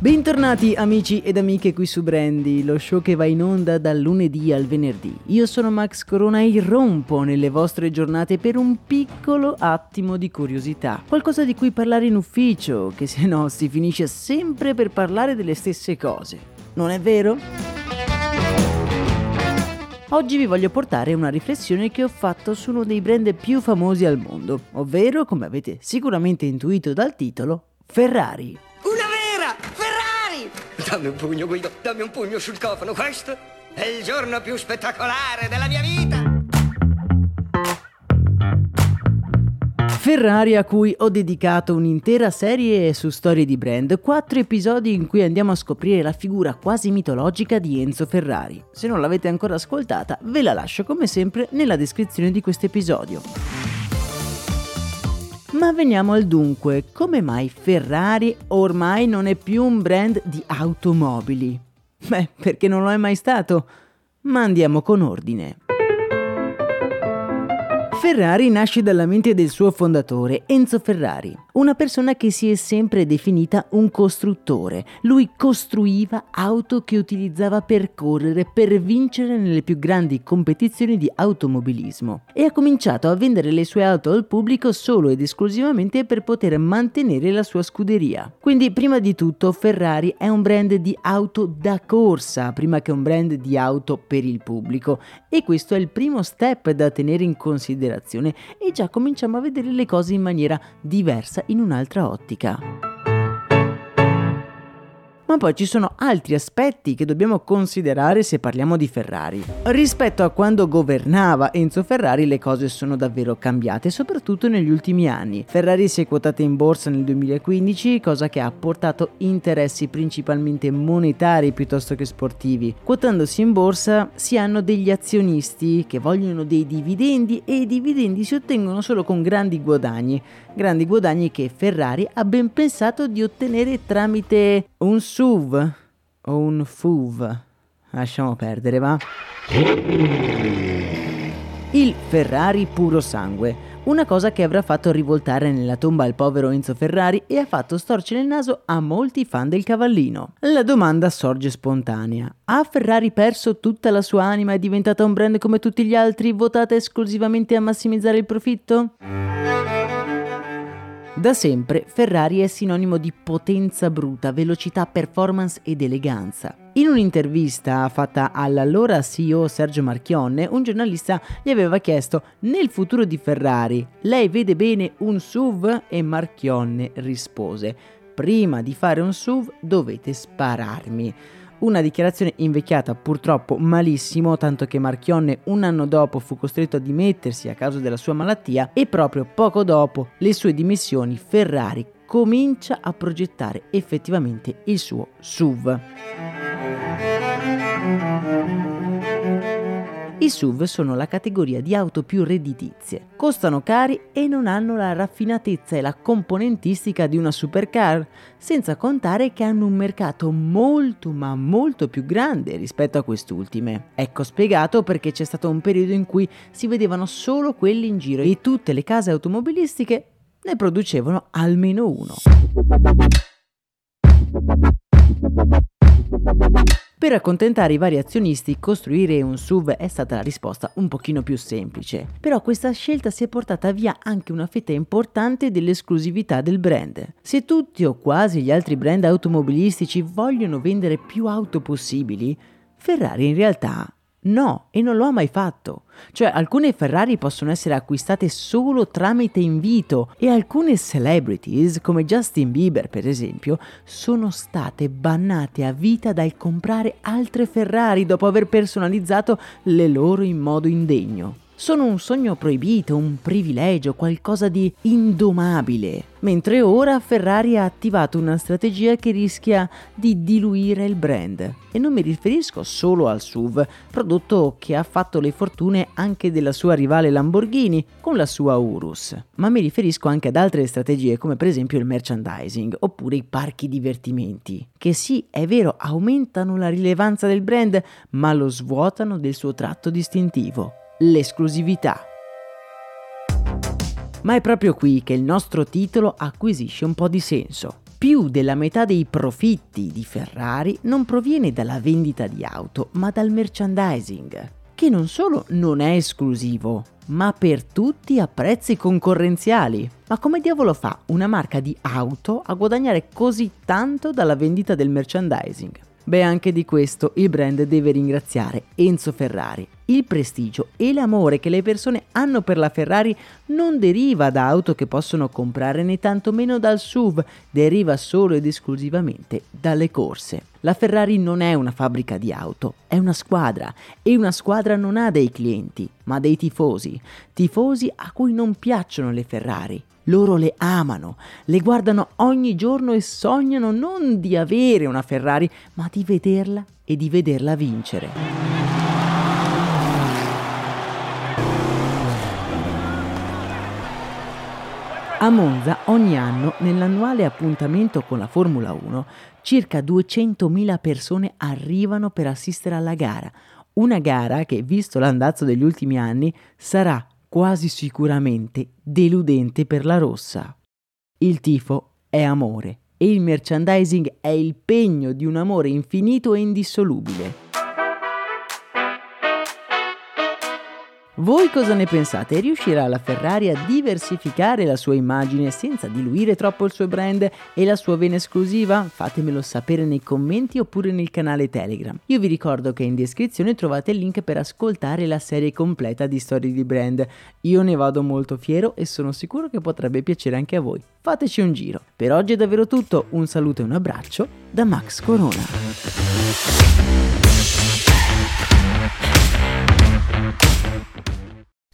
Bentornati amici ed amiche qui su Brandy, lo show che va in onda dal lunedì al venerdì. Io sono Max Corona e irrompo nelle vostre giornate per un piccolo attimo di curiosità. Qualcosa di cui parlare in ufficio, che se no si finisce sempre per parlare delle stesse cose. Non è vero? Oggi vi voglio portare una riflessione che ho fatto su uno dei brand più famosi al mondo, ovvero, come avete sicuramente intuito dal titolo, Ferrari. Dammi un pugno, Guido, dammi un pugno sul cofano. Questo è il giorno più spettacolare della mia vita. Ferrari a cui ho dedicato un'intera serie su storie di brand, quattro episodi in cui andiamo a scoprire la figura quasi mitologica di Enzo Ferrari. Se non l'avete ancora ascoltata, ve la lascio come sempre nella descrizione di questo episodio. Ma veniamo al dunque, come mai Ferrari ormai non è più un brand di automobili? Beh, perché non lo è mai stato. Ma andiamo con ordine. Ferrari nasce dalla mente del suo fondatore, Enzo Ferrari, una persona che si è sempre definita un costruttore. Lui costruiva auto che utilizzava per correre, per vincere nelle più grandi competizioni di automobilismo e ha cominciato a vendere le sue auto al pubblico solo ed esclusivamente per poter mantenere la sua scuderia. Quindi prima di tutto Ferrari è un brand di auto da corsa, prima che un brand di auto per il pubblico e questo è il primo step da tenere in considerazione e già cominciamo a vedere le cose in maniera diversa in un'altra ottica ma poi ci sono altri aspetti che dobbiamo considerare se parliamo di Ferrari. Rispetto a quando governava Enzo Ferrari le cose sono davvero cambiate, soprattutto negli ultimi anni. Ferrari si è quotata in borsa nel 2015, cosa che ha portato interessi principalmente monetari piuttosto che sportivi. Quotandosi in borsa si hanno degli azionisti che vogliono dei dividendi e i dividendi si ottengono solo con grandi guadagni, grandi guadagni che Ferrari ha ben pensato di ottenere tramite un SUV o un FUV. Lasciamo perdere, va? Il Ferrari puro sangue. Una cosa che avrà fatto rivoltare nella tomba il povero Enzo Ferrari e ha fatto storcere il naso a molti fan del cavallino. La domanda sorge spontanea. Ha Ferrari perso tutta la sua anima e diventata un brand come tutti gli altri, votata esclusivamente a massimizzare il profitto? Da sempre Ferrari è sinonimo di potenza bruta, velocità, performance ed eleganza. In un'intervista fatta all'allora CEO Sergio Marchionne, un giornalista gli aveva chiesto nel futuro di Ferrari lei vede bene un SUV? E Marchionne rispose prima di fare un SUV dovete spararmi. Una dichiarazione invecchiata purtroppo malissimo, tanto che Marchionne un anno dopo fu costretto a dimettersi a causa della sua malattia e proprio poco dopo le sue dimissioni Ferrari comincia a progettare effettivamente il suo SUV. I SUV sono la categoria di auto più redditizie. Costano cari e non hanno la raffinatezza e la componentistica di una supercar, senza contare che hanno un mercato molto ma molto più grande rispetto a quest'ultime. Ecco spiegato perché c'è stato un periodo in cui si vedevano solo quelli in giro e tutte le case automobilistiche ne producevano almeno uno. Per accontentare i vari azionisti, costruire un SUV è stata la risposta un pochino più semplice, però questa scelta si è portata via anche una fetta importante dell'esclusività del brand. Se tutti o quasi gli altri brand automobilistici vogliono vendere più auto possibili, Ferrari in realtà No, e non lo ha mai fatto. Cioè, alcune Ferrari possono essere acquistate solo tramite invito e alcune celebrities, come Justin Bieber per esempio, sono state bannate a vita dal comprare altre Ferrari dopo aver personalizzato le loro in modo indegno sono un sogno proibito, un privilegio, qualcosa di indomabile. Mentre ora Ferrari ha attivato una strategia che rischia di diluire il brand. E non mi riferisco solo al SUV, prodotto che ha fatto le fortune anche della sua rivale Lamborghini con la sua Urus, ma mi riferisco anche ad altre strategie come per esempio il merchandising oppure i parchi divertimenti, che sì, è vero, aumentano la rilevanza del brand, ma lo svuotano del suo tratto distintivo l'esclusività. Ma è proprio qui che il nostro titolo acquisisce un po' di senso. Più della metà dei profitti di Ferrari non proviene dalla vendita di auto, ma dal merchandising, che non solo non è esclusivo, ma per tutti a prezzi concorrenziali. Ma come diavolo fa una marca di auto a guadagnare così tanto dalla vendita del merchandising? Beh, anche di questo il brand deve ringraziare Enzo Ferrari. Il prestigio e l'amore che le persone hanno per la Ferrari non deriva da auto che possono comprare né tantomeno dal SUV, deriva solo ed esclusivamente dalle corse. La Ferrari non è una fabbrica di auto, è una squadra e una squadra non ha dei clienti, ma dei tifosi, tifosi a cui non piacciono le Ferrari, loro le amano, le guardano ogni giorno e sognano non di avere una Ferrari, ma di vederla e di vederla vincere. A Monza ogni anno, nell'annuale appuntamento con la Formula 1, circa 200.000 persone arrivano per assistere alla gara. Una gara che, visto l'andazzo degli ultimi anni, sarà quasi sicuramente deludente per la rossa. Il tifo è amore e il merchandising è il pegno di un amore infinito e indissolubile. Voi cosa ne pensate? Riuscirà la Ferrari a diversificare la sua immagine senza diluire troppo il suo brand e la sua vena esclusiva? Fatemelo sapere nei commenti oppure nel canale Telegram. Io vi ricordo che in descrizione trovate il link per ascoltare la serie completa di storie di brand. Io ne vado molto fiero e sono sicuro che potrebbe piacere anche a voi. Fateci un giro. Per oggi è davvero tutto, un saluto e un abbraccio da Max Corona.